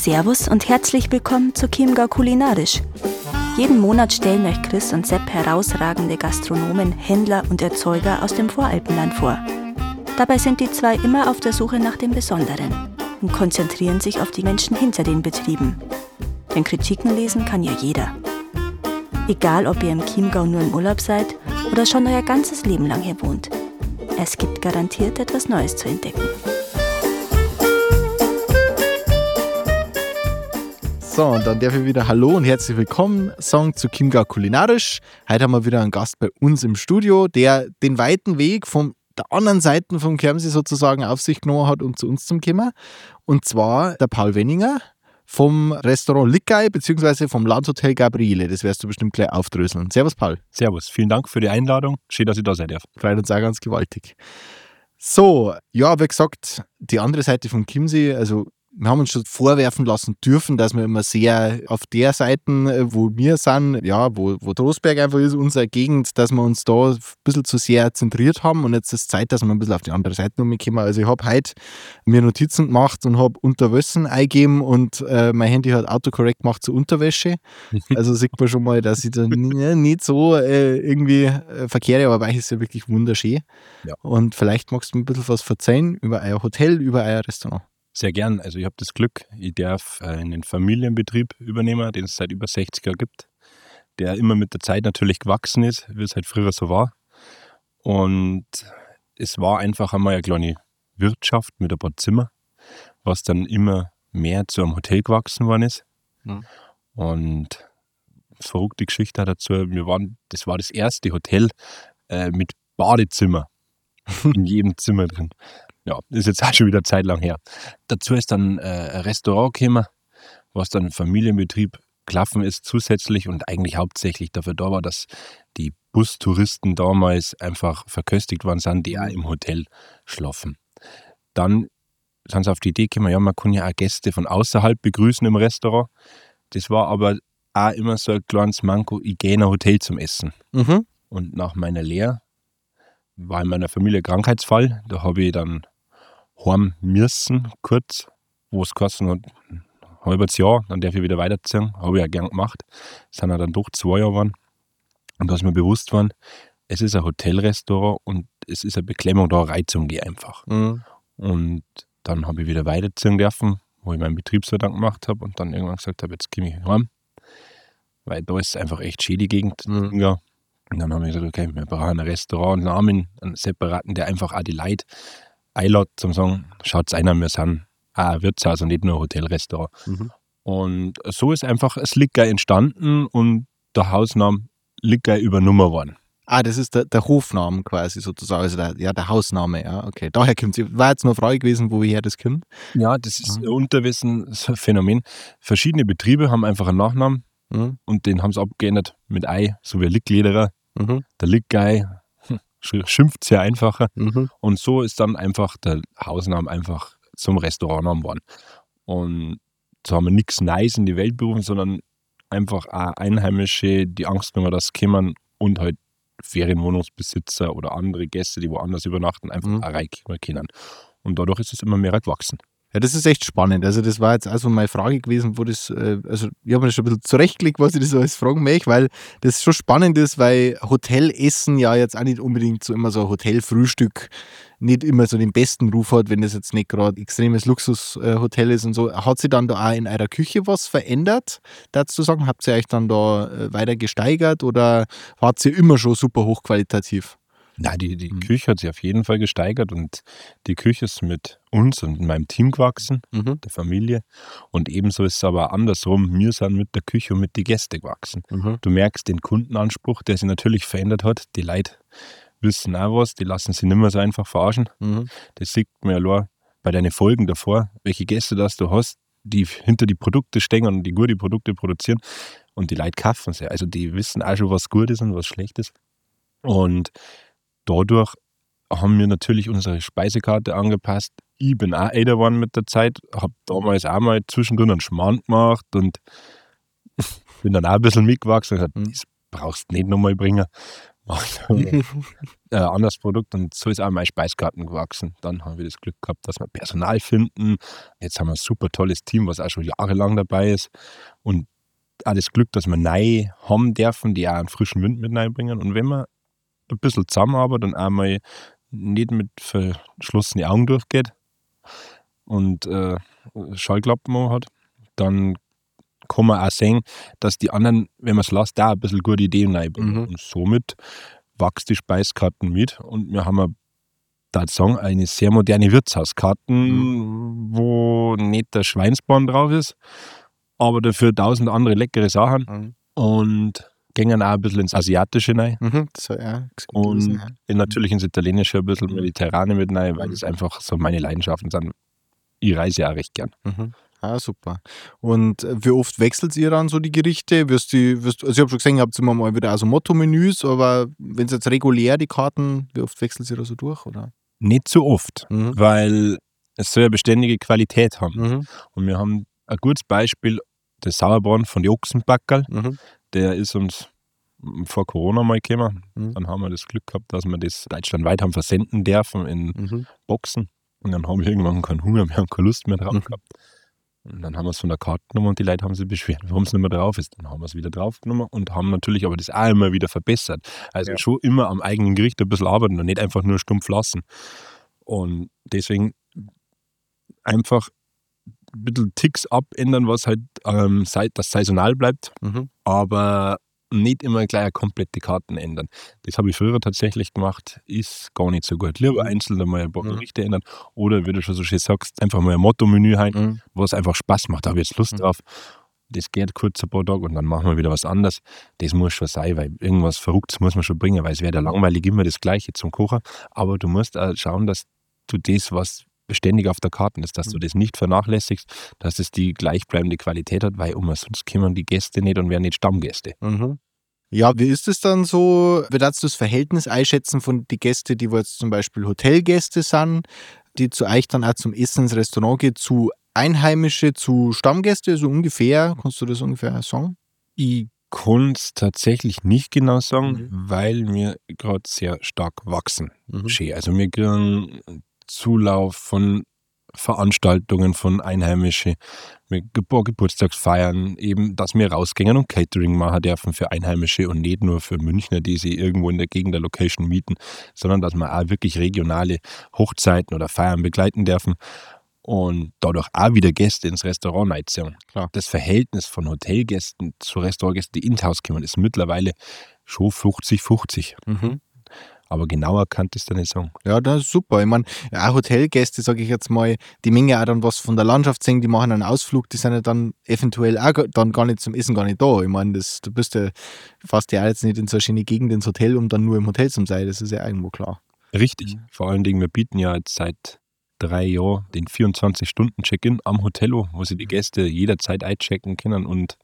Servus und herzlich willkommen zu Chiemgau Kulinarisch. Jeden Monat stellen euch Chris und Sepp herausragende Gastronomen, Händler und Erzeuger aus dem Voralpenland vor. Dabei sind die zwei immer auf der Suche nach dem Besonderen und konzentrieren sich auf die Menschen hinter den Betrieben. Denn Kritiken lesen kann ja jeder. Egal, ob ihr im Chiemgau nur im Urlaub seid oder schon euer ganzes Leben lang hier wohnt. Es gibt garantiert etwas Neues zu entdecken. So, und dann darf ich wieder Hallo und herzlich willkommen sagen zu Chiemgau Kulinarisch. Heute haben wir wieder einen Gast bei uns im Studio, der den weiten Weg von der anderen Seite vom Kermsee sozusagen auf sich genommen hat, um zu uns zu kommen. Und zwar der Paul Wenninger vom Restaurant Lickei bzw. vom Landhotel Gabriele. Das wirst du bestimmt gleich aufdröseln. Servus, Paul. Servus, vielen Dank für die Einladung. Schön, dass ich da sein darf. Freut uns auch ganz gewaltig. So, ja, wie gesagt, die andere Seite vom Chiemsee, also wir haben uns schon vorwerfen lassen dürfen, dass wir immer sehr auf der Seite, äh, wo wir sind, ja, wo, wo Trostberg einfach ist, unsere Gegend, dass wir uns da ein bisschen zu sehr zentriert haben und jetzt ist es Zeit, dass wir ein bisschen auf die andere Seite umkommen. Also ich habe heute mir Notizen gemacht und habe Unterwäschen eingegeben und äh, mein Handy hat Autocorrect gemacht zu Unterwäsche. Also sieht man schon mal, dass ich da nicht so äh, irgendwie äh, verkehre, aber eigentlich ist es ja wirklich wunderschön. Ja. Und vielleicht magst du mir ein bisschen was verzeihen über euer Hotel, über euer Restaurant. Sehr gern. Also ich habe das Glück, ich darf einen Familienbetrieb übernehmen, den es seit über 60 Jahren gibt, der immer mit der Zeit natürlich gewachsen ist, wie es halt früher so war. Und es war einfach einmal eine kleine Wirtschaft mit ein paar Zimmer, was dann immer mehr zu einem Hotel gewachsen worden ist. Mhm. Und verrückte Geschichte dazu, wir waren, das war das erste Hotel äh, mit Badezimmer in jedem Zimmer drin ja, ist jetzt auch schon wieder Zeit lang her. Dazu ist dann äh, ein Restaurant gekommen, was dann Familienbetrieb klaffen ist zusätzlich und eigentlich hauptsächlich dafür da war, dass die Bustouristen damals einfach verköstigt worden sind, die auch im Hotel schlafen. Dann sind sie auf die Idee gekommen, ja, man kann ja auch Gäste von außerhalb begrüßen im Restaurant. Das war aber auch immer so ein kleines Manko, ich gehe in ein Hotel zum Essen. Mhm. Und nach meiner Lehre war in meiner Familie Krankheitsfall. Da habe ich dann heim müssen, kurz, wo es gekostet hat, ein halbes Jahr, dann darf ich wieder weiterziehen. Habe ich auch gern gemacht. Sind dann doch zwei Jahre geworden. Und da ist mir bewusst geworden, es ist ein Hotelrestaurant und es ist eine Beklemmung, da Reizung die einfach. Mhm. Und dann habe ich wieder weiterziehen dürfen, wo ich meinen Betriebswirt gemacht habe und dann irgendwann gesagt habe, jetzt komme ich heim. Weil da ist einfach echt schön die Gegend. Mhm. Ja. Und dann haben wir gesagt, okay, wir brauchen ein Restaurant, einen Namen, einen separaten, der einfach auch die Leute einlädt zum sagen, schaut einer, wir sind ein Wirtshaus und nicht nur ein Hotelrestaurant. Mhm. Und so ist einfach das Licker entstanden und der Hausname Licker übernommen worden. Ah, das ist der, der Hofname quasi sozusagen, also der, ja, der Hausname, ja, okay. Daher kommt es. War jetzt nur eine Frage gewesen, woher das kommt. Ja, das ist mhm. Unterwissen, Phänomen. Verschiedene Betriebe haben einfach einen Nachnamen mhm. und den haben sie abgeändert mit Ei, so wie Licklederer. Mhm. Der Lickgei schimpft sehr einfacher. Mhm. Und so ist dann einfach der Hausname einfach zum Restaurantnamen geworden. Und so haben wir nichts Neues in die Welt berufen, sondern einfach auch Einheimische, die Angst genommen, dass kommen und halt Ferienwohnungsbesitzer oder andere Gäste, die woanders übernachten, einfach mhm. erreichen können. Und dadurch ist es immer mehr gewachsen. Ja, das ist echt spannend. Also, das war jetzt also meine Frage gewesen, wo das, äh, also ich habe mir schon ein bisschen zurechtgelegt, was ich das alles fragen möchte, weil das schon spannend ist, weil Hotelessen ja jetzt auch nicht unbedingt so immer so Hotelfrühstück nicht immer so den besten Ruf hat, wenn das jetzt nicht gerade extremes Luxushotel ist und so. Hat sich dann da auch in eurer Küche was verändert, dazu sagen? Habt ihr euch dann da äh, weiter gesteigert oder wart ihr immer schon super hochqualitativ? Na, die, die mhm. Küche hat sich auf jeden Fall gesteigert und die Küche ist mit uns und meinem Team gewachsen, mhm. der Familie. Und ebenso ist es aber andersrum, wir sind mit der Küche und mit den Gästen gewachsen. Mhm. Du merkst den Kundenanspruch, der sich natürlich verändert hat. Die Leute wissen auch was, die lassen sich nicht mehr so einfach verarschen. Mhm. Das sieht man ja nur bei deinen Folgen davor, welche Gäste das du hast, die hinter die Produkte stehen und die gute Produkte produzieren und die Leute kaufen sie. Also die wissen auch schon, was gut ist und was schlecht ist. Und dadurch haben wir natürlich unsere Speisekarte angepasst. Ich bin auch älter geworden mit der Zeit, habe damals auch mal zwischendrin einen Schmarrn gemacht und bin dann auch ein bisschen mitgewachsen und gesagt, das brauchst du nicht nochmal bringen. äh, anderes Produkt und so ist auch mein Speisgarten gewachsen. Dann haben wir das Glück gehabt, dass wir Personal finden. Jetzt haben wir ein super tolles Team, was auch schon jahrelang dabei ist. Und auch das Glück, dass wir neu haben dürfen, die auch einen frischen Wind mit reinbringen. Und wenn man ein bisschen zusammenarbeitet und einmal nicht mit verschlossenen Augen durchgeht und äh, Schallklappen hat, dann kann man auch sehen, dass die anderen, wenn man es lässt, da ein bisschen gute Ideen reinbringen. Mhm. Und somit wächst die Speiskarten mit und wir haben da sagen, eine sehr moderne Wirtshauskarten, mhm. wo nicht der Schweinsborn drauf ist, aber dafür tausend andere leckere Sachen mhm. und gehen auch ein bisschen ins Asiatische rein. Mhm, so, ja, und ja. natürlich ins Italienische ein bisschen Mediterrane mit rein, weil das einfach so meine Leidenschaften sind. Ich reise ja recht gern. Mhm. Ah, super. Und äh, wie oft wechselt ihr dann so die Gerichte? Wirst du, wirst, also ich habe schon gesehen, ihr habt immer mal wieder also Motto-Menüs, aber wenn es jetzt regulär die Karten, wie oft wechselt ihr da so durch? Oder? Nicht so oft, mhm. weil es soll ja beständige Qualität haben. Mhm. Und wir haben ein gutes Beispiel, der Sauerborn von den Ochsenbackerl. Mhm. Der ist uns vor Corona mal gekommen. Mhm. Dann haben wir das Glück gehabt, dass wir das deutschlandweit haben versenden dürfen in mhm. Boxen. Und dann haben wir irgendwann keinen Hunger mehr und keine Lust mehr drauf mhm. gehabt. Und dann haben wir es von der Karte genommen und die Leute haben sich beschwert, warum es nicht mehr drauf ist. Dann haben wir es wieder draufgenommen und haben natürlich aber das auch immer wieder verbessert. Also ja. schon immer am eigenen Gericht ein bisschen arbeiten und nicht einfach nur stumpf lassen. Und deswegen einfach ein bisschen Ticks abändern, was halt ähm, das saisonal bleibt, mhm. Aber nicht immer gleich komplett die Karten ändern. Das habe ich früher tatsächlich gemacht, ist gar nicht so gut. Lieber mhm. einzeln einmal ein paar mhm. Gerichte ändern oder, wie du schon so schön sagst, einfach mal ein Motto-Menü rein, mhm. was einfach Spaß macht. Da habe ich jetzt Lust mhm. drauf. Das geht kurz ein paar Tage und dann machen wir wieder was anderes. Das muss schon sein, weil irgendwas Verrücktes muss man schon bringen, weil es wäre ja langweilig immer das Gleiche zum Kochen. Aber du musst auch schauen, dass du das, was beständig auf der Karte ist, dass du mhm. das nicht vernachlässigst, dass es die gleichbleibende Qualität hat, weil sonst kommen die Gäste nicht und werden nicht Stammgäste. Mhm. Ja, wie ist es dann so? Wie darfst du das Verhältnis einschätzen von den Gästen, die jetzt zum Beispiel Hotelgäste sind, die zu euch dann auch zum Essen ins Restaurant gehen, zu Einheimische, zu Stammgäste, so ungefähr? Kannst du das ungefähr sagen? Ich kann es tatsächlich nicht genau sagen, mhm. weil wir gerade sehr stark wachsen. Mhm. Also wir kriegen Zulauf von Veranstaltungen von Einheimischen, mit Geburtstagsfeiern, eben, dass wir rausgehen und Catering machen dürfen für Einheimische und nicht nur für Münchner, die sie irgendwo in der Gegend der Location mieten, sondern dass wir auch wirklich regionale Hochzeiten oder Feiern begleiten dürfen und dadurch auch wieder Gäste ins Restaurant reinziehen. Das Verhältnis von Hotelgästen zu Restaurantgästen, die ins Haus kommen, ist mittlerweile schon 50-50. Mhm. Aber genauer kann ich es da nicht sagen. Ja, das ist super. Ich meine, auch Hotelgäste, sage ich jetzt mal, die Menge auch dann was von der Landschaft sehen, die machen einen Ausflug, die sind ja dann eventuell auch dann gar nicht zum Essen gar nicht da. Ich meine, das, du bist ja fast ja jetzt nicht in so eine schöne Gegend ins Hotel, um dann nur im Hotel zu sein. Das ist ja irgendwo klar. Richtig. Mhm. Vor allen Dingen, wir bieten ja jetzt seit drei Jahren den 24-Stunden-Check-In am Hotel, wo sie die Gäste jederzeit einchecken können und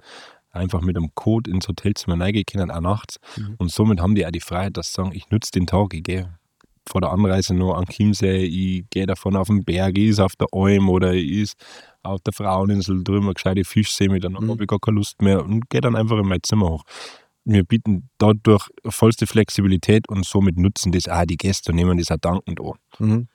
einfach mit einem Code ins Hotelzimmer reingehen können, auch nachts. Mhm. Und somit haben die auch die Freiheit, dass sie sagen, ich nutze den Tag, ich gehe vor der Anreise nur an Chiemsee, ich gehe davon auf den Berg, ich ist auf der Alm oder ich ist auf der Fraueninsel drüben, gescheite Fisch sehe mit, dann mhm. habe ich gar keine Lust mehr und gehe dann einfach in mein Zimmer hoch. Wir bieten dadurch vollste Flexibilität und somit nutzen das auch die Gäste und nehmen das auch dankend an. Mhm.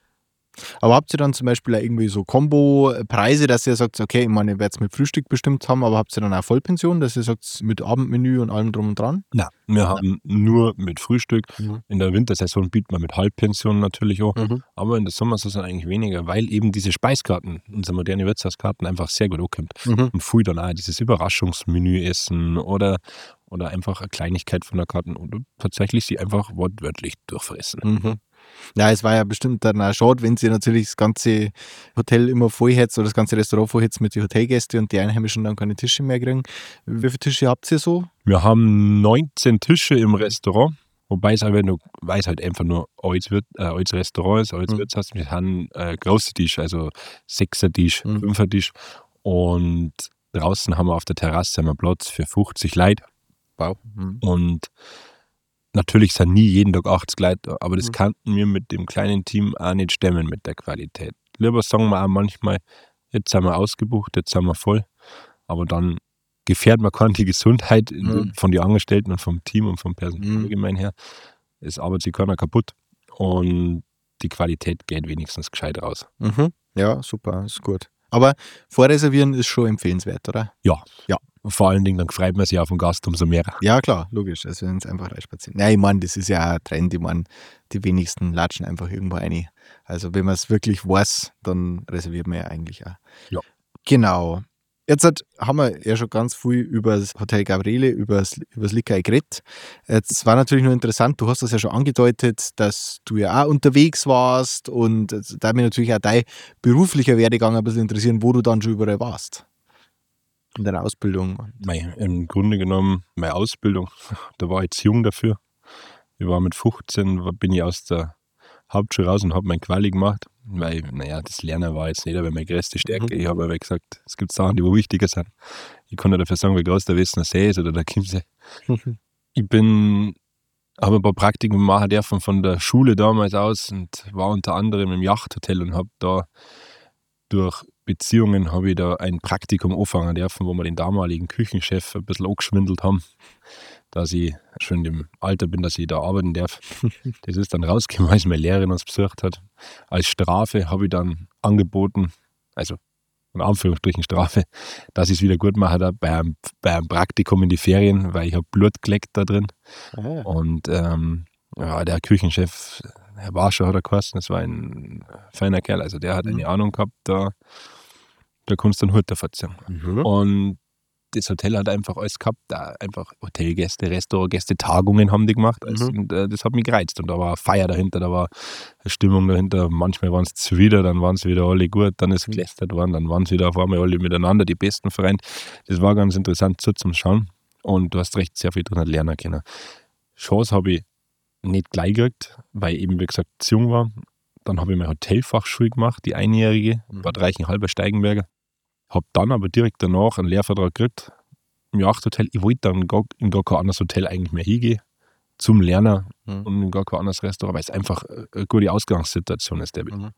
Aber habt ihr dann zum Beispiel auch irgendwie so Kombo-Preise, dass ihr sagt, okay, ich meine, ihr werdet es mit Frühstück bestimmt haben, aber habt ihr dann auch Vollpension, dass ihr sagt, mit Abendmenü und allem drum und dran? Nein, wir haben nur mit Frühstück. Mhm. In der Wintersaison bieten wir mit Halbpension natürlich auch, mhm. aber in der Sommersaison eigentlich weniger, weil eben diese Speiskarten, unsere moderne Wirtshauskarten, einfach sehr gut ankommt. Mhm. Und früh dann auch dieses Überraschungsmenü essen oder, oder einfach eine Kleinigkeit von der Karte oder tatsächlich sie einfach wortwörtlich durchfressen. Mhm. Ja, es war ja bestimmt dann auch schade, wenn sie natürlich das ganze Hotel immer voll hätte oder das ganze Restaurant voll hätte mit den Hotelgästen und die Einheimischen dann keine Tische mehr kriegen. Wie viele Tische habt ihr so? Wir haben 19 Tische im Restaurant. Wobei es aber nur, weil es halt einfach nur als, äh, als Restaurant ist, als mhm. Wirtshaus. Wir haben äh, große Tisch, also Sechser Tisch, mhm. Fünfer Tisch. Und draußen haben wir auf der Terrasse haben wir Platz für 50 Leute. Wow. Mhm. Und Natürlich sind nie jeden Tag 80 Leute, aber das mhm. kannten wir mit dem kleinen Team auch nicht stemmen mit der Qualität. Lieber sagen wir auch manchmal, jetzt sind wir ausgebucht, jetzt sind wir voll, aber dann gefährdet man kann die Gesundheit mhm. von den Angestellten und vom Team und vom Personal mhm. allgemein her. es arbeitet sich keiner kaputt und die Qualität geht wenigstens gescheit raus. Mhm. Ja, super, ist gut. Aber vorreservieren ist schon empfehlenswert, oder? Ja. Ja. Und vor allen Dingen, dann freut man sich auf den Gast umso mehr. Ja, klar, logisch. Also wenn es einfach reinspazieren. Ja, ich meine, das ist ja ein Trend. Ich meine, die wenigsten latschen einfach irgendwo rein. Also wenn man es wirklich weiß, dann reserviert man ja eigentlich auch. Ja. Genau. Jetzt hat, haben wir ja schon ganz viel über das Hotel Gabriele, über das, über das Likai geredet. Jetzt war natürlich nur interessant, du hast das ja schon angedeutet, dass du ja auch unterwegs warst und da mich natürlich auch dein beruflicher Werdegang ein bisschen interessieren, wo du dann schon überall warst. In deiner Ausbildung. Mein, Im Grunde genommen, meine Ausbildung, da war ich jetzt jung dafür. Ich war mit 15, bin ich aus der Hauptschule raus und habe mein Quali gemacht, weil, naja, das Lernen war jetzt nicht aber meine größte Stärke. Mhm. Ich habe aber gesagt, es gibt Sachen, die wo wichtiger sind. Ich kann nicht dafür sagen, wie groß der Wessener See ist oder der Chiemsee. Mhm. Ich bin, habe ein paar Praktiken machen dürfen von der Schule damals aus und war unter anderem im Yachthotel und habe da durch Beziehungen habe ich da ein Praktikum anfangen dürfen, wo wir den damaligen Küchenchef ein bisschen angeschwindelt haben, dass ich schon im Alter bin, dass ich da arbeiten darf. Das ist dann rausgekommen, als meine Lehrerin uns besucht hat. Als Strafe habe ich dann angeboten, also in Anführungsstrichen Strafe, dass ich es wieder gut mache da beim, beim Praktikum in die Ferien, weil ich habe Blut geleckt da drin. Ah. Und ähm, ja, der Küchenchef Herr Barscher hat er geheißen, das war ein feiner Kerl, also der hat eine mhm. Ahnung gehabt, da, da kannst du einen Hut ziehen. Mhm. Und das Hotel hat einfach alles gehabt, da einfach Hotelgäste, Restaurantgäste, Tagungen haben die gemacht. Also, mhm. und, äh, das hat mich gereizt. Und da war Feier dahinter, da war Stimmung dahinter. Manchmal waren es zuwider, dann waren es wieder alle gut, dann ist mhm. gelästert worden, dann waren es wieder auf einmal alle miteinander, die besten Vereine. Das war ganz interessant so zum Schauen. Und du hast recht, sehr viel drin lernen können. Chance habe ich nicht gleich gekriegt, weil ich eben, wie gesagt, zu jung war. Dann habe ich meine Hotelfachschule gemacht, die einjährige, mhm. Bad Reichenhalber Steigenberger. Habe dann aber direkt danach einen Lehrvertrag gekriegt im Yachthotel. Ich wollte dann gar, in gar kein anderes Hotel eigentlich mehr hingehen zum Lernen mhm. und in gar kein anderes Restaurant, weil es einfach eine gute Ausgangssituation ist. Der mhm.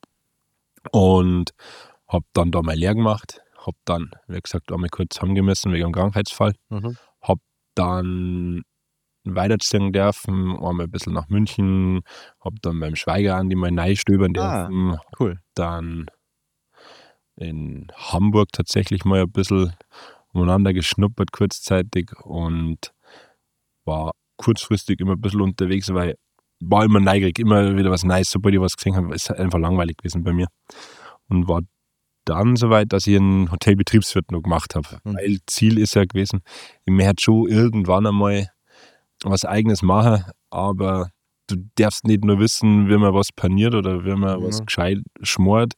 Und habe dann da mal leer gemacht, habe dann, wie gesagt, einmal kurz heimgemessen wegen einem Krankheitsfall. Mhm. Habe dann weiterziehen dürfen, einmal ein bisschen nach München, habe dann beim Schweiger an die mal stöbern ah, dürfen. Cool. Dann in Hamburg tatsächlich mal ein bisschen umeinander geschnuppert kurzzeitig und war kurzfristig immer ein bisschen unterwegs, weil war immer neugierig, immer wieder was Neues, sobald ich was gesehen habe, ist einfach langweilig gewesen bei mir. Und war dann soweit, dass ich einen Hotelbetriebswirt noch gemacht habe. Mhm. Weil Ziel ist ja gewesen, ich möchte schon irgendwann einmal was Eigenes machen, aber du darfst nicht nur wissen, wie man was paniert oder wie man mhm. was gescheit schmort,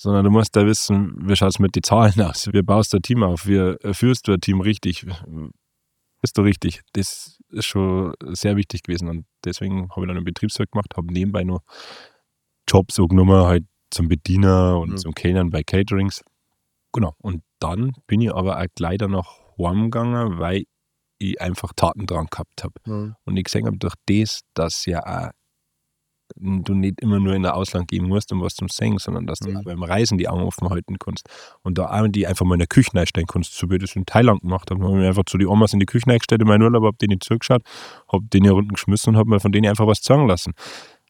sondern du musst da wissen, wie schaut es mit den Zahlen aus, wie baust du ein Team auf, wie führst du ein Team richtig, bist du richtig. Das ist schon sehr wichtig gewesen und deswegen habe ich dann einen Betriebswirt gemacht, habe nebenbei noch Jobs so genommen, halt zum Bediener und mhm. zum Kellnern bei Caterings. Genau, und dann bin ich aber auch gleich danach heimgegangen, weil ich einfach Taten dran gehabt habe. Mhm. Und ich gesehen habe durch das, dass ja auch du nicht immer nur in der Ausland gehen musst, um was zum Singen, sondern dass du mhm. beim Reisen die Augen offen halten kannst. Und da auch die einfach mal in der Küche einstellen kannst, so wie das in Thailand gemacht habe. Da habe ich einfach zu den Omas in die Küche eingestellt in meinen Urlaub, habe denen zugeschaut, habe denen hier unten geschmissen und habe mir von denen einfach was sagen lassen.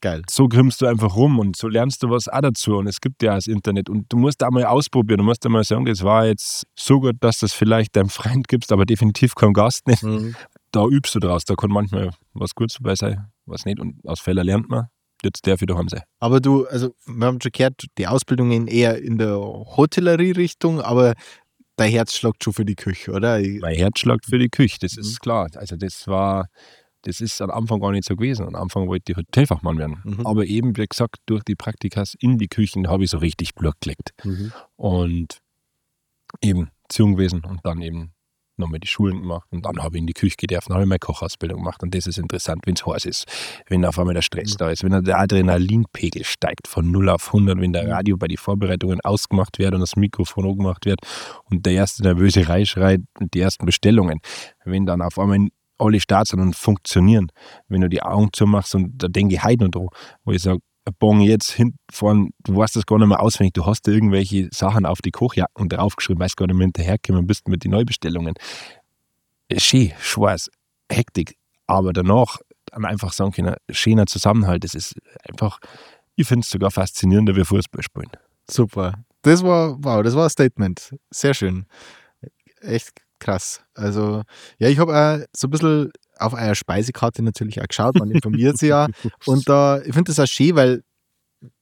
Geil. So grimmst du einfach rum und so lernst du was auch dazu. Und es gibt ja das Internet. Und du musst da mal ausprobieren. Du musst da mal sagen, das war jetzt so gut, dass das vielleicht deinem Freund gibst, aber definitiv kein Gast nicht. Mhm. Da übst du draus. Da kann manchmal was Gutes dabei sein, was nicht. Und aus Fehlern lernt man. Jetzt darf ich daheim sein. Aber du, also wir haben schon gehört, die Ausbildung eher in der Hotellerie-Richtung, aber dein Herz schlagt schon für die Küche, oder? Mein Herz schlagt für die Küche, das mhm. ist klar. Also das war das ist am Anfang gar nicht so gewesen. Am Anfang wollte ich Hotelfachmann werden. Mhm. Aber eben, wie gesagt, durch die Praktikas in die Küchen habe ich so richtig Blut gelegt. Mhm. Und eben Ziehung gewesen und dann eben nochmal die Schulen gemacht und dann habe ich in die Küche gedürft, dann habe ich meine Kochausbildung gemacht und das ist interessant, wenn es heiß ist, wenn auf einmal der Stress mhm. da ist, wenn der Adrenalinpegel steigt von 0 auf 100, wenn der mhm. Radio bei den Vorbereitungen ausgemacht wird und das Mikrofon angemacht wird und der erste nervöse Reihe schreit und die ersten Bestellungen, wenn dann auf einmal alle Starts und funktionieren. Wenn du die Augen zumachst und da denke ich heute noch dran, wo ich sage, Bon, jetzt hinten vorne, du weißt das gar nicht mehr auswendig, du hast da irgendwelche Sachen auf die Kochjacken draufgeschrieben, weißt gar nicht mehr hinterhergekommen bist mit den Neubestellungen. Schön, Schwarz, Hektik, aber danach einfach sagen können, schöner Zusammenhalt. Das ist einfach, ich finde es sogar faszinierender wie Fußball spielen. Super. Das war, wow, das war ein Statement. Sehr schön. Echt krass. Also, ja, ich habe auch so ein bisschen auf eurer Speisekarte natürlich auch geschaut, man informiert sich ja. Und da, ich finde das auch schön, weil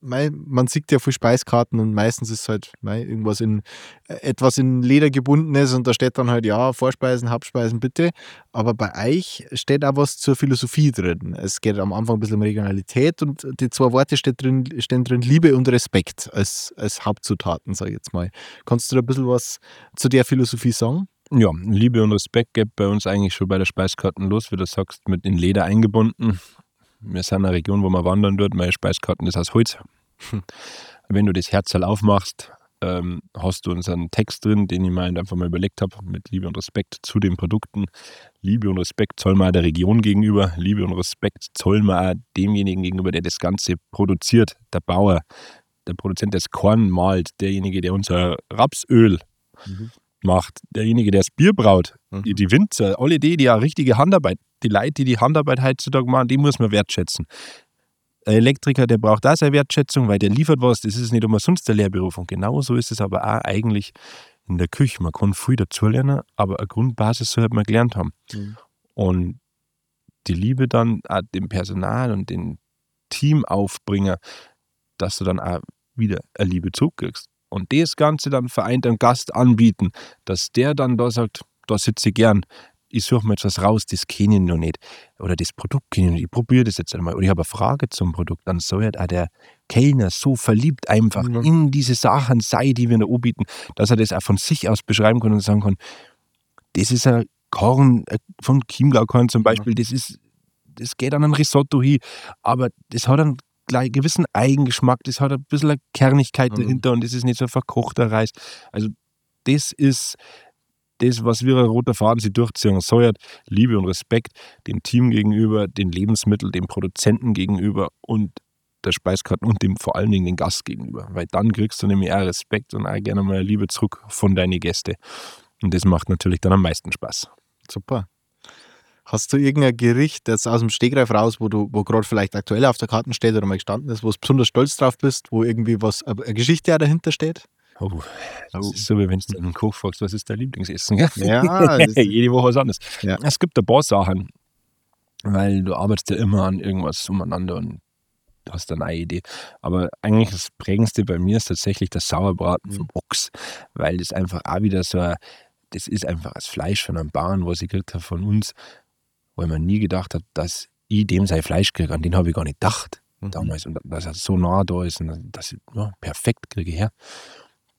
man sieht ja viel Speiskarten und meistens ist halt irgendwas in etwas in Leder gebundenes und da steht dann halt ja Vorspeisen, Hauptspeisen bitte. Aber bei euch steht auch was zur Philosophie drin. Es geht am Anfang ein bisschen um Regionalität und die zwei Worte steht drin, stehen drin Liebe und Respekt als, als Hauptzutaten, sage ich jetzt mal. Kannst du da ein bisschen was zu der Philosophie sagen? Ja, Liebe und Respekt geht bei uns eigentlich schon bei der Speiskarten los, wie du sagst, mit in Leder eingebunden. Wir sind eine Region, wo man wandern dort. Meine Speiskarten ist aus Holz. Wenn du das Herzl aufmachst, ähm, hast du unseren Text drin, den ich mir einfach mal überlegt habe, mit Liebe und Respekt zu den Produkten. Liebe und Respekt zollen wir der Region gegenüber. Liebe und Respekt zollen wir demjenigen gegenüber, der das Ganze produziert, der Bauer, der Produzent des Korn malt, derjenige, der unser Rapsöl mhm. Macht, derjenige, der das Bier braut, mhm. die, die Winzer, alle die, die ja richtige Handarbeit die Leute, die die Handarbeit heutzutage machen, die muss man wertschätzen. Ein Elektriker, der braucht auch seine Wertschätzung, weil der liefert was, das ist nicht umsonst der Lehrberuf. Und genauso ist es aber auch eigentlich in der Küche. Man kann viel dazulernen, aber eine Grundbasis sollte man gelernt haben. Mhm. Und die Liebe dann auch dem Personal und dem Team aufbringen, dass du dann auch wieder eine Liebe zurückkriegst. Und das Ganze dann vereint einem Gast anbieten, dass der dann da sagt, da sitze ich gern, ich suche mir etwas raus, das kenne ich noch nicht. Oder das Produkt kenne ich noch nicht. Ich probiere das jetzt einmal. Oder ich habe eine Frage zum Produkt. Dann soll ja der Kellner so verliebt einfach mhm. in diese Sachen sein, die wir da anbieten, dass er das auch von sich aus beschreiben kann und sagen kann, das ist ein Korn äh, von Chiemgau-Korn zum Beispiel, das ist, das geht an ein Risotto hin, aber das hat einen gewissen Eigengeschmack, das hat ein bisschen eine Kernigkeit mhm. dahinter und das ist nicht so ein verkochter Reis. Also das ist das, was wir roter Faden sie durchziehen soll, Liebe und Respekt dem Team gegenüber, den Lebensmitteln, dem Produzenten gegenüber und der Speiskarte und dem vor allen Dingen den Gast gegenüber. Weil dann kriegst du nämlich auch Respekt und auch gerne mal Liebe zurück von deinen Gästen. Und das macht natürlich dann am meisten Spaß. Super. Hast du irgendein Gericht jetzt aus dem Stegreif raus, wo du, wo gerade vielleicht aktuell auf der Karte steht oder mal gestanden ist, wo du besonders stolz drauf bist, wo irgendwie was, eine Geschichte dahinter steht? Oh, das oh. ist so, wie wenn du einen Koch fragst, was ist dein Lieblingsessen? Gell? Ja. Jede Woche was anderes. Ja. Es gibt ein paar Sachen, weil du arbeitest ja immer an irgendwas umeinander und hast dann eine Idee. Aber eigentlich das Prägendste bei mir ist tatsächlich das Sauerbraten mhm. vom Ochs, weil das einfach auch wieder so, ein, das ist einfach das Fleisch von einem Bauern, was ich gekriegt habe von uns, weil man nie gedacht hat, dass ich dem sein Fleisch kriege. An den habe ich gar nicht gedacht mhm. damals. Und dass er so nah da ist und dass ich ja, perfekt kriege her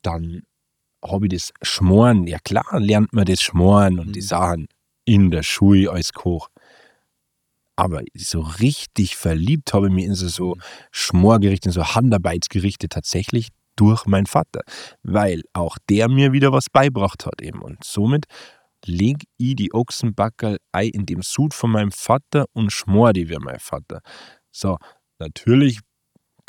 dann habe ich das Schmoren. Ja klar, lernt man das Schmoren und mhm. die Sachen in der Schule als Koch. Aber so richtig verliebt habe ich mich in so, so mhm. Schmorgerichte, in so Handarbeitsgerichte tatsächlich durch meinen Vater, weil auch der mir wieder was beibracht hat eben. Und somit lege ich die Ochsenbackerl ein in dem Sud von meinem Vater und schmor die wie mein Vater. So, natürlich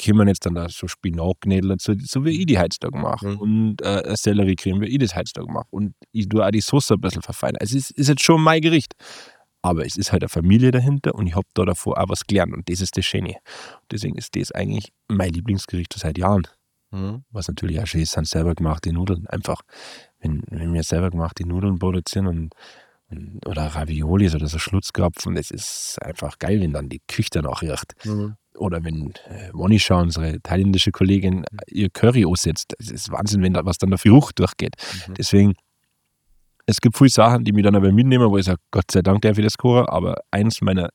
kommen jetzt dann da so Spinatknädel dazu, so wie ich die Heiztag mache. Mhm. Und äh, Selleriecreme, wie ich das Heiztag mache. Und ich tue auch die Soße ein bisschen verfeinern. Also es ist, ist jetzt schon mein Gericht. Aber es ist halt eine Familie dahinter und ich habe da davor auch was gelernt und das ist das Schöne. Deswegen ist das eigentlich mein Lieblingsgericht seit Jahren. Mhm. Was natürlich auch schön ist, sind selber gemachte Nudeln. Einfach, wenn, wenn wir selber gemachte Nudeln produzieren und, und oder Raviolis oder so Schlutzkrapfen, das ist einfach geil, wenn dann die Küche danach riecht. Mhm oder wenn äh, Monisha, unsere thailändische Kollegin, mhm. ihr Curry aussetzt, es ist Wahnsinn, wenn da was dann dafür hoch durchgeht. Mhm. Deswegen, es gibt viele Sachen, die mich dann aber mitnehmen, wo ich sage, Gott sei Dank der für das Kochen, aber eins meiner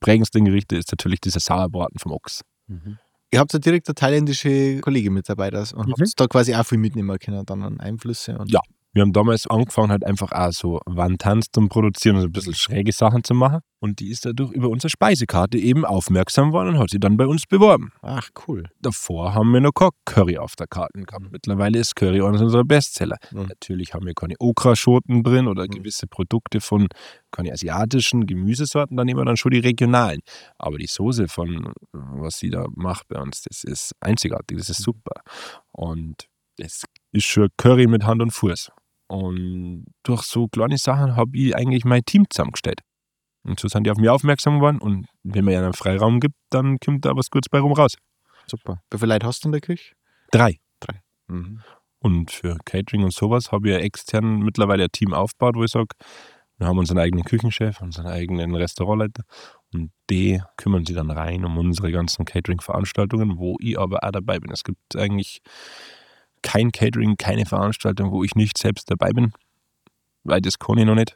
prägendsten Gerichte ist natürlich dieser Sauerbraten vom Ochs. Mhm. Ihr habt ja direkt eine thailändische Kollegin mit dabei das, und mhm. habt da quasi auch viel mitnehmen können, dann an Einflüsse. ja, wir haben damals angefangen, halt einfach auch so Wandtanz zum Produzieren, also ein bisschen schräge Sachen zu machen. Und die ist dadurch über unsere Speisekarte eben aufmerksam geworden und hat sie dann bei uns beworben. Ach, cool. Davor haben wir noch kein Curry auf der Karte gehabt. Mhm. Mittlerweile ist Curry eines unserer Bestseller. Mhm. Natürlich haben wir keine Okraschoten drin oder mhm. gewisse Produkte von keine asiatischen Gemüsesorten, dann nehmen wir dann schon die regionalen. Aber die Soße von, was sie da macht bei uns, das ist einzigartig, das ist mhm. super. Und es ist schon Curry mit Hand und Fuß. Und durch so kleine Sachen habe ich eigentlich mein Team zusammengestellt. Und so sind die auf mich aufmerksam geworden. Und wenn man ja einen Freiraum gibt, dann kommt da was Gutes bei rum raus. Super. Wie viele Leute hast du in der Küche? Drei. Mhm. Und für Catering und sowas habe ich ja extern mittlerweile ein Team aufgebaut, wo ich sage, wir haben unseren eigenen Küchenchef, unseren eigenen Restaurantleiter und die kümmern sich dann rein um unsere ganzen Catering-Veranstaltungen, wo ich aber auch dabei bin. Es gibt eigentlich kein Catering, keine Veranstaltung, wo ich nicht selbst dabei bin, weil das kann ich noch nicht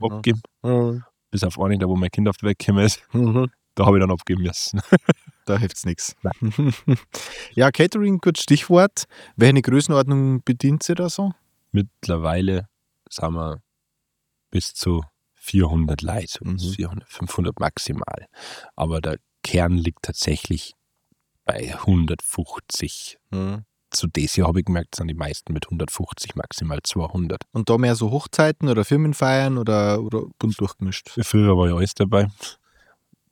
abgeben. Mhm. Bis auf eine, da wo mein Kind auf der Weg gekommen ist, Mhm. da habe ich dann abgeben müssen. Da hilft es nichts. Ja, Catering, gut Stichwort. Welche Größenordnung bedient sie da so? Mittlerweile sind wir bis zu 400 Leute, Mhm. 400, 500 maximal. Aber der Kern liegt tatsächlich bei 150. Mhm. Zu des Jahr habe ich gemerkt, sind die meisten mit 150, maximal 200. Und da mehr so Hochzeiten oder Firmenfeiern oder, oder bunt durchgemischt? Früher war ja alles dabei.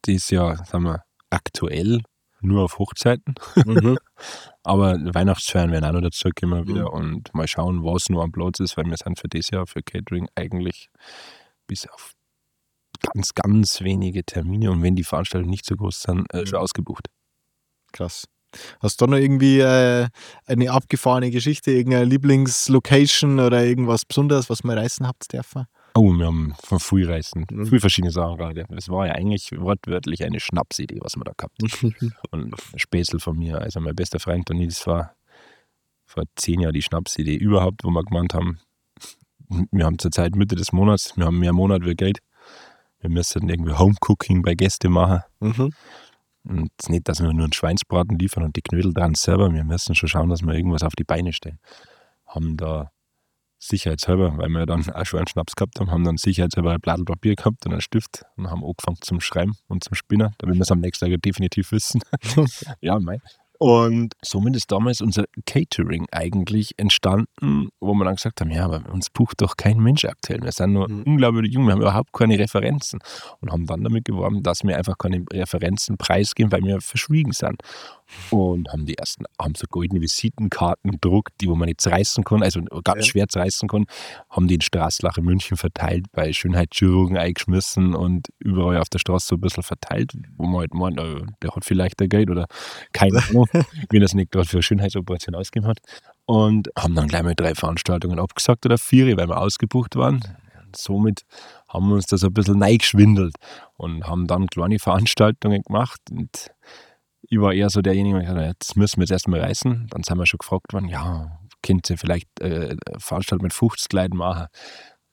Dieses Jahr sind wir aktuell nur auf Hochzeiten. Mhm. Aber Weihnachtsfeiern werden auch noch dazu kommen wieder Mhm. und mal schauen, was nur am Platz ist, weil wir sind für dieses Jahr für Catering eigentlich bis auf ganz, ganz wenige Termine und wenn die Veranstaltungen nicht so groß sind, äh, schon ausgebucht. Krass. Hast du da noch irgendwie äh, eine abgefahrene Geschichte, irgendeine Lieblingslocation oder irgendwas Besonderes, was wir reißen habt dürfen? Oh, wir haben von früh reisen, Mhm. früh verschiedene Sachen gerade. Es war ja eigentlich wortwörtlich eine Schnapsidee, was wir da gehabt haben. Und ein Späßel von mir, also mein bester Freund und ich, das war vor zehn Jahren die Schnapsidee überhaupt, wo wir gemeint haben, wir haben zurzeit Mitte des Monats, wir haben mehr Monat wie Geld. Wir müssen irgendwie Homecooking bei Gästen machen. Mhm. Und nicht, dass wir nur einen Schweinsbraten liefern und die Knödel dran selber. Wir müssen schon schauen, dass wir irgendwas auf die Beine stellen. Haben da sicherheitshalber, weil wir dann auch schon einen Schnaps gehabt haben, haben dann sicherheitshalber ein Blatt Papier gehabt und einen Stift und haben angefangen zum Schreiben und zum Spinnen, damit wir es am nächsten Tag definitiv wissen. ja, mei. Und somit ist damals unser Catering eigentlich entstanden, wo wir dann gesagt haben, ja, aber uns bucht doch kein Mensch aktuell. Wir sind nur Mhm. unglaublich jung, wir haben überhaupt keine Referenzen und haben dann damit geworben, dass wir einfach keine Referenzen preisgeben, weil wir verschwiegen sind. Und haben die ersten, haben so goldene Visitenkarten gedruckt, die wo man nicht zerreißen kann, also ganz Ja. schwer zerreißen kann, haben die in Straßlach in München verteilt, bei Schönheitschirurgen eingeschmissen und überall auf der Straße so ein bisschen verteilt, wo man halt meint, äh, der hat vielleicht ein Geld oder keine Ahnung, wie das nicht gerade für eine Schönheitsoperation ausgegeben hat. Und haben dann gleich mal drei Veranstaltungen abgesagt oder vier, weil wir ausgebucht waren. Somit haben wir uns das ein bisschen neigeschwindelt und haben dann kleine Veranstaltungen gemacht. Und ich war eher so derjenige, der gesagt hat, jetzt müssen wir jetzt erstmal reißen. Dann sind wir schon gefragt worden, ja, könnt ihr vielleicht äh, Veranstaltung mit 50 Leuten machen?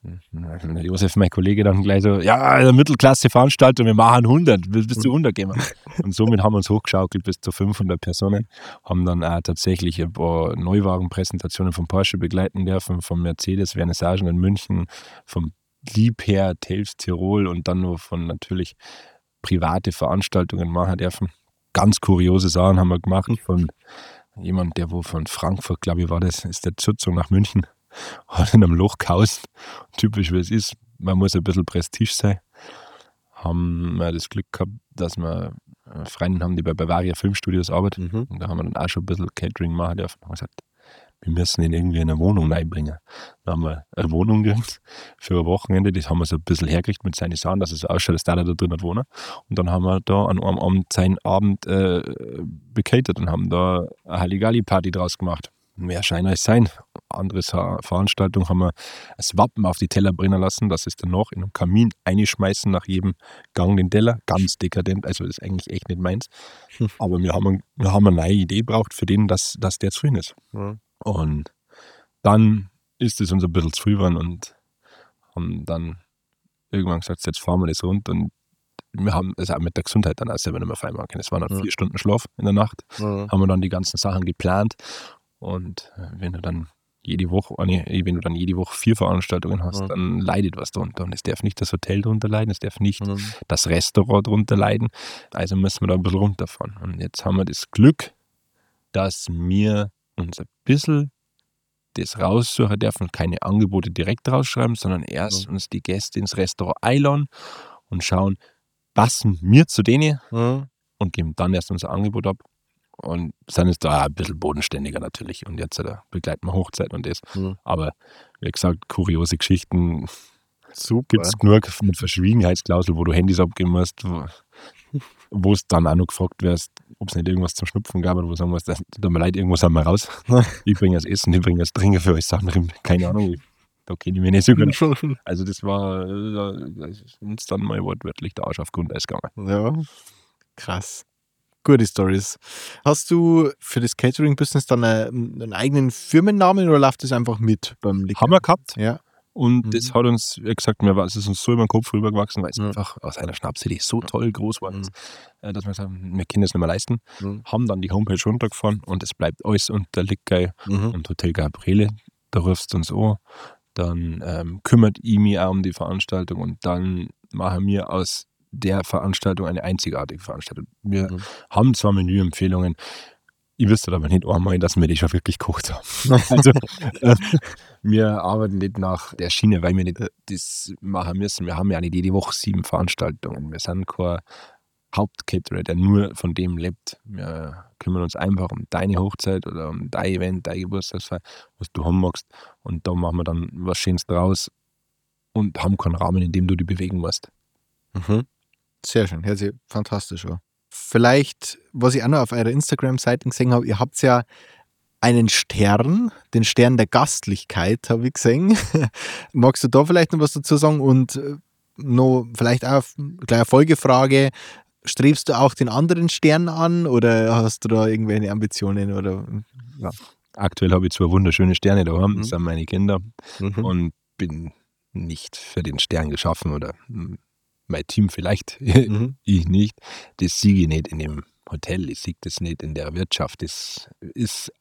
Der Josef, mein Kollege, dann gleich so, ja, eine Mittelklasse-Veranstaltung, wir machen 100, bis, bis zu 100 gehen wir. Und somit haben wir uns hochgeschaukelt bis zu 500 Personen, haben dann auch tatsächlich ein paar Neuwagenpräsentationen von Porsche begleiten dürfen, von Mercedes, Vernissagen in München, vom Liebherr, Telfs, Tirol und dann nur von natürlich private Veranstaltungen machen dürfen. Ganz kuriose Sachen haben wir gemacht von jemand, der wo von Frankfurt, glaube ich, war das, ist der Zuzug nach München, hat in einem Loch gehaust. Typisch wie es ist, man muss ein bisschen Prestige sein. Haben wir das Glück gehabt, dass wir äh, Freunde haben, die bei Bavaria Filmstudios arbeiten. Mhm. Und da haben wir dann auch schon ein bisschen Catering machen dürfen. Haben gesagt, wir müssen ihn irgendwie in eine Wohnung reinbringen. Dann haben wir eine Wohnung gekriegt für ein Wochenende. Das haben wir so ein bisschen hergekriegt mit seinen Sachen, dass es ausschaut, dass der da drin hat wohnen. Und dann haben wir da an einem Abend seinen Abend äh, bekatert und haben da eine Halligalli-Party draus gemacht. Mehr Schein als sein. Andere Veranstaltung haben wir das Wappen auf die Teller brennen lassen, dass es danach in einem Kamin einschmeißen nach jedem Gang den Teller. Ganz dekadent, also das ist eigentlich echt nicht meins. Aber wir haben, wir haben eine neue Idee braucht für den, dass, dass der zufrieden ist. Ja. Und dann ist es uns ein bisschen zu früh geworden und haben dann irgendwann gesagt, jetzt fahren wir das rund und wir haben es auch mit der Gesundheit dann auch selber nicht mehr fein machen können. Es waren dann Ja. vier Stunden Schlaf in der Nacht, Mhm. haben wir dann die ganzen Sachen geplant und wenn du dann jede Woche, ah, nee, wenn du dann jede Woche vier Veranstaltungen hast, Ja. dann leidet was drunter. Und es darf nicht das Hotel drunter leiden, es darf nicht Mhm. das Restaurant drunter leiden. Also müssen wir da ein bisschen runterfahren. Und jetzt haben wir das Glück, dass wir uns ein bisschen das raussuchen dürfen keine Angebote direkt rausschreiben, sondern erst Ja. uns die Gäste ins Restaurant einladen und schauen, passen wir zu denen Mhm. und geben dann erst unser Angebot ab. Und sind jetzt da ein bisschen bodenständiger natürlich. Und jetzt äh, begleiten wir Hochzeit und das. Mhm. Aber wie gesagt, kuriose Geschichten. Gibt es genug mit Verschwiegenheitsklausel, wo du Handys abgeben musst, wo, es dann auch noch gefragt wirst, ob es nicht irgendwas zum Schnupfen gab oder wo sagen musst, tut mir leid, irgendwas haben wir raus. ich bringe das Essen, ich bringe das Trinken für euch Sachen, keine Ahnung. Da kenne ich mich nicht so gut. Also das war da ist uns dann mal wortwörtlich der Arsch auf Grundeis gegangen. Ja, krass. Gute Stories. Hast du für das Catering-Business dann einen, einen eigenen Firmennamen oder läuft das einfach mit beim Liquor? Haben wir gehabt. Ja. Und Mhm. das hat uns, wie gesagt, mir war, es ist uns so über den Kopf rübergewachsen, weil es Ja. einfach aus einer Schnapsidee so toll groß war, Mhm. äh, dass wir sagen, wir können das nicht mehr leisten. Mhm. Haben dann die Homepage runtergefahren und es bleibt alles unter Lickgeil Mhm. und Hotel Gabriele. Da rufst du uns an. Dann ähm, kümmert ich mich auch um die Veranstaltung und dann machen wir aus der Veranstaltung eine einzigartige Veranstaltung. Wir Mhm. haben zwar Menüempfehlungen, ich wüsste aber nicht einmal, dass wir die schon wirklich gekocht haben. Also, äh, wir arbeiten nicht nach der Schiene, weil wir nicht das machen müssen. Wir haben ja nicht jede Woche sieben Veranstaltungen. Wir sind kein Hauptcaterer, der nur von dem lebt. Wir kümmern uns einfach um deine Hochzeit oder um dein Event, dein Geburtstagsfeier, was du haben magst. Und da machen wir dann was Schönes draus und haben keinen Rahmen, in dem du dich bewegen musst. Mhm. Sehr schön, hört sich fantastisch an. Vielleicht, was ich auch noch auf eurer Instagram-Seite gesehen habe, ihr habt ja einen Stern, den Stern der Gastlichkeit, habe ich gesehen. Magst du da vielleicht noch was dazu sagen? Und äh, noch vielleicht auch gleich eine Folgefrage. Strebst du auch den anderen Stern an oder hast du da irgendwelche Ambitionen? Oder, ja. Aktuell habe ich zwei wunderschöne Sterne daheim, Mhm. das sind meine Kinder. Mhm. und bin nicht für den Stern geschaffen oder hm, mein Team vielleicht, Mhm. ich nicht. Das siege ich nicht in dem Hotel, ich siege das nicht in der Wirtschaft. Das ist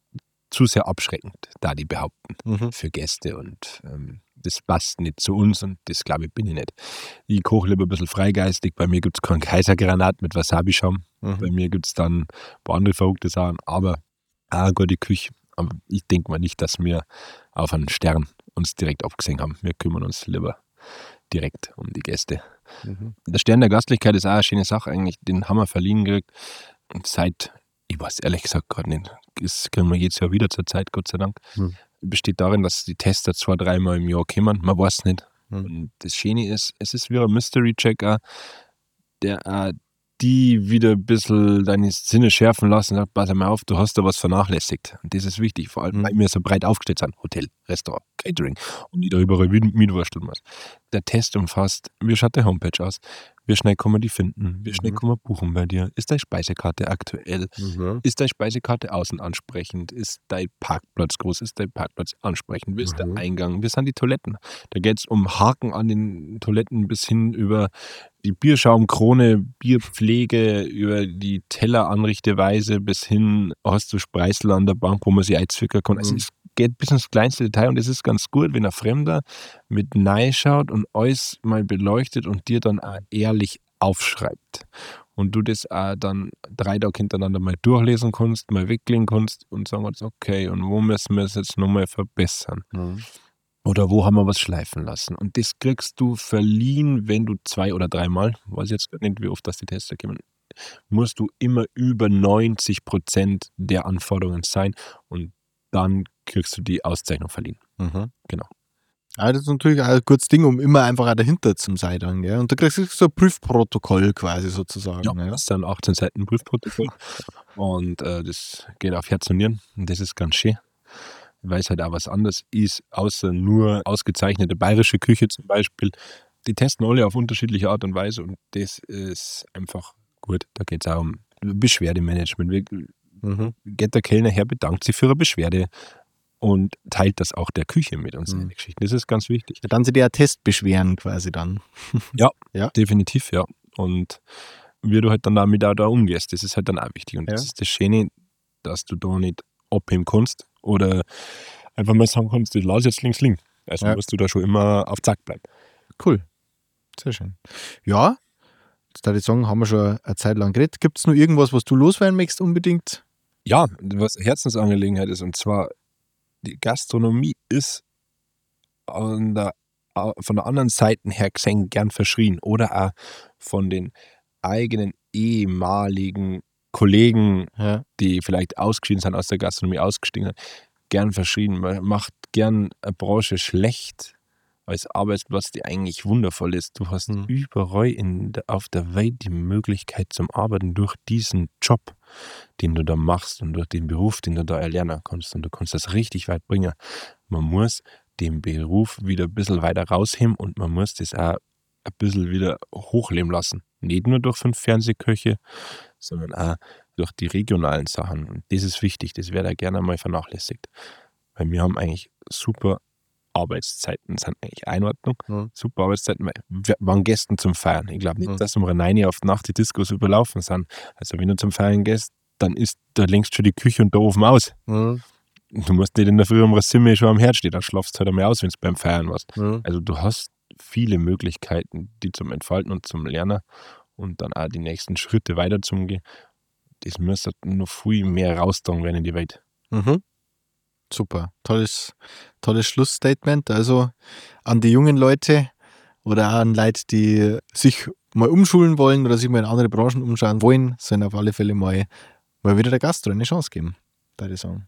zu sehr abschreckend, da die behaupten, Mhm. für Gäste und ähm, das passt nicht zu uns und das glaube ich bin ich nicht. Ich koche lieber ein bisschen freigeistig, bei mir gibt es keinen Kaisergranat mit Wasabi-Schaum, bei Mhm. mir gibt es dann ein paar andere verrückte Sachen, aber eine gute Küche. Aber ich denke mal nicht, dass wir auf einen Stern uns direkt abgesehen haben. Wir kümmern uns lieber direkt um die Gäste. Mhm. Der Stern der Gastlichkeit ist auch eine schöne Sache eigentlich. Den haben wir verliehen gekriegt. Und seit, ich weiß ehrlich gesagt gerade nicht, das kriegen wir jedes Jahr wieder zur Zeit, Gott sei Dank. Mhm. Besteht darin, dass die Tester zwei, dreimal im Jahr kommen. Man weiß nicht. Mhm. Und das Schöne ist, es ist wie ein Mystery-Checker, der äh, die wieder ein bisschen deine Sinne schärfen lassen und sagt, pass mal auf, du hast da was vernachlässigt. Und das ist wichtig, vor allem, Mhm. weil wir so breit aufgestellt sind. Hotel, Restaurant, Catering und nicht darüber mitwursteln muss. Der Test umfasst, wie schaut die Homepage aus? Wie schnell kann man die finden? Wie schnell Mhm. kann man buchen bei dir? Ist deine Speisekarte aktuell? Mhm. Ist deine Speisekarte außen ansprechend? Ist dein Parkplatz groß? Ist dein Parkplatz ansprechend? Wie ist Mhm. der Eingang? Wie sind die Toiletten? Da geht es um Haken an den Toiletten bis hin über die Bierschaumkrone, Bierpflege, über die Telleranrichteweise bis hin hast du Spreißel an der Bank, wo man sich einzwickern kann. Also Mhm. es geht bis ins kleinste Detail und es ist ganz gut, wenn ein Fremder mit Nein schaut und alles mal beleuchtet und dir dann auch ehrlich aufschreibt. Und du das auch dann drei Tage hintereinander mal durchlesen kannst, mal weglegen kannst und sagen kannst, okay, und wo müssen wir es jetzt nochmal verbessern? Mhm. Oder wo haben wir was schleifen lassen? Und das kriegst du verliehen, wenn du zwei oder dreimal, weiß jetzt nicht, wie oft das die Tester kommen, musst du immer über 90 Prozent der Anforderungen sein und dann kriegst du die Auszeichnung verliehen. Mhm. Genau. Aber das ist natürlich auch ein gutes Ding, um immer einfach auch dahinter zu sein. Dann, gell? Und da kriegst du so ein Prüfprotokoll quasi sozusagen. Ja, Ja. das sind 18 Seiten Prüfprotokoll und äh, das geht auf Herz und Nieren und das ist ganz schön, weil es halt auch was anderes ist, außer nur ausgezeichnete bayerische Küche zum Beispiel. Die testen alle auf unterschiedliche Art und Weise und das ist einfach gut. Da geht es auch um Beschwerdemanagement. Wie Mhm. geht der Kellner her, bedankt sich für eine Beschwerde und teilt das auch der Küche mit uns Mhm. seine Geschichten. Das ist ganz wichtig. Dann sie dir einen Test beschweren quasi dann. Definitiv, ja. Und wie du halt dann damit auch da umgehst, das ist halt dann auch wichtig. Und das Ja. ist das Schöne, dass du da nicht abheben kannst oder einfach mal sagen kannst, ich lass jetzt links liegen. Also Ja. musst du da schon immer auf Zack bleiben. Cool. Sehr schön. Ja, jetzt würde ich sagen, haben wir schon eine Zeit lang geredet. Gibt es noch irgendwas, was du loswerden möchtest unbedingt? Ja, was Herzensangelegenheit ist, und zwar die Gastronomie ist der, von der anderen Seite her gesehen gern verschrien oder auch von den eigenen ehemaligen Kollegen Ja. die vielleicht ausgeschieden sind aus der Gastronomie, ausgestiegen sind, gern verschrien. Man macht gern eine Branche schlecht als Arbeitsplatz, die eigentlich wundervoll ist. Du hast Mhm. überall in auf der Welt die Möglichkeit zum Arbeiten durch diesen Job, den du da machst und durch den Beruf, den du da erlernen kannst. Und du kannst das richtig weit bringen. Man muss den Beruf wieder ein bisschen weiter rausheben und man muss das auch ein bisschen wieder hochleben lassen. Nicht nur durch fünf Fernsehköche, sondern auch durch die regionalen Sachen. Und das ist wichtig, das wird auch gerne mal vernachlässigt. Weil wir haben eigentlich super Arbeitszeiten, sind eigentlich Einordnung, Mhm. super Arbeitszeiten. weil Wir waren Gästen zum Feiern. Ich glaube nicht, Mhm. dass um Reine auf Nacht die Diskos überlaufen sind. Also wenn du zum Feiern gehst, dann ist da längst schon die Küche und der Ofen aus. Mhm. Du musst nicht in der Früh um Zimmer schon am Herd stehen, dann schlafst du halt einmal aus, wenn du beim Feiern warst. Also du hast viele Möglichkeiten, die zum Entfalten und zum Lernen und dann auch die nächsten Schritte weiter zum Gehen. Das müsste noch viel mehr rausdrängen werden in die Welt. Mhm. Super. Tolles, tolles Schlussstatement. Also an die jungen Leute oder an Leute, die sich mal umschulen wollen oder sich mal in andere Branchen umschauen wollen, sollen auf alle Fälle mal, mal wieder der Gastro eine Chance geben.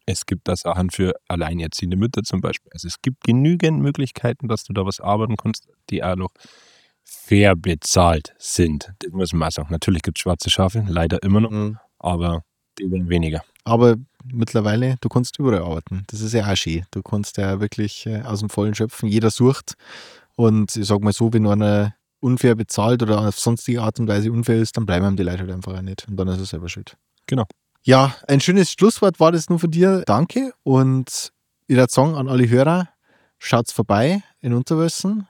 Es gibt da Sachen für alleinerziehende Mütter zum Beispiel. Also es gibt genügend Möglichkeiten, dass du da was arbeiten kannst, die auch noch fair bezahlt sind. Das muss man auch sagen. Natürlich gibt es schwarze Schafe, leider immer noch, Mhm. aber die werden weniger. Aber mittlerweile, du kannst überall arbeiten. Das ist ja auch schön. Du kannst ja wirklich äh, aus dem Vollen schöpfen. Jeder sucht. Und ich sag mal so, wenn einer unfair bezahlt oder auf sonstige Art und Weise unfair ist, dann bleiben ihm die Leute halt einfach auch nicht. Und dann ist er selber schuld. Genau. Ja, ein schönes Schlusswort war das nur von dir. Danke. Und ich würde sagen an alle Hörer, schaut's vorbei in Unterwössen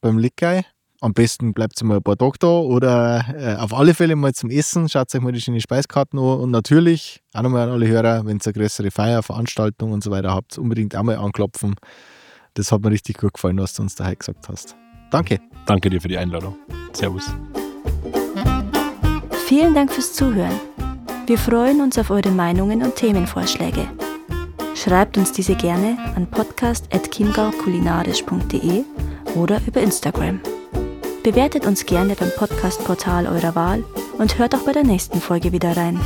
beim Lickei. Am besten bleibt mal ein paar Tage da oder äh, auf alle Fälle mal zum Essen. Schaut euch mal die schönen Speiskarten an. Und natürlich auch nochmal an alle Hörer, wenn ihr eine größere Feier, Veranstaltung und so weiter habt, unbedingt auch mal anklopfen. Das hat mir richtig gut gefallen, was du uns da heute gesagt hast. Danke. Danke dir für die Einladung. Servus. Vielen Dank fürs Zuhören. Wir freuen uns auf eure Meinungen und Themenvorschläge. Schreibt uns diese gerne an podcast.chiemgaukulinarisch.de oder über Instagram. Bewertet uns gerne beim Podcast-Portal eurer Wahl und hört auch bei der nächsten Folge wieder rein.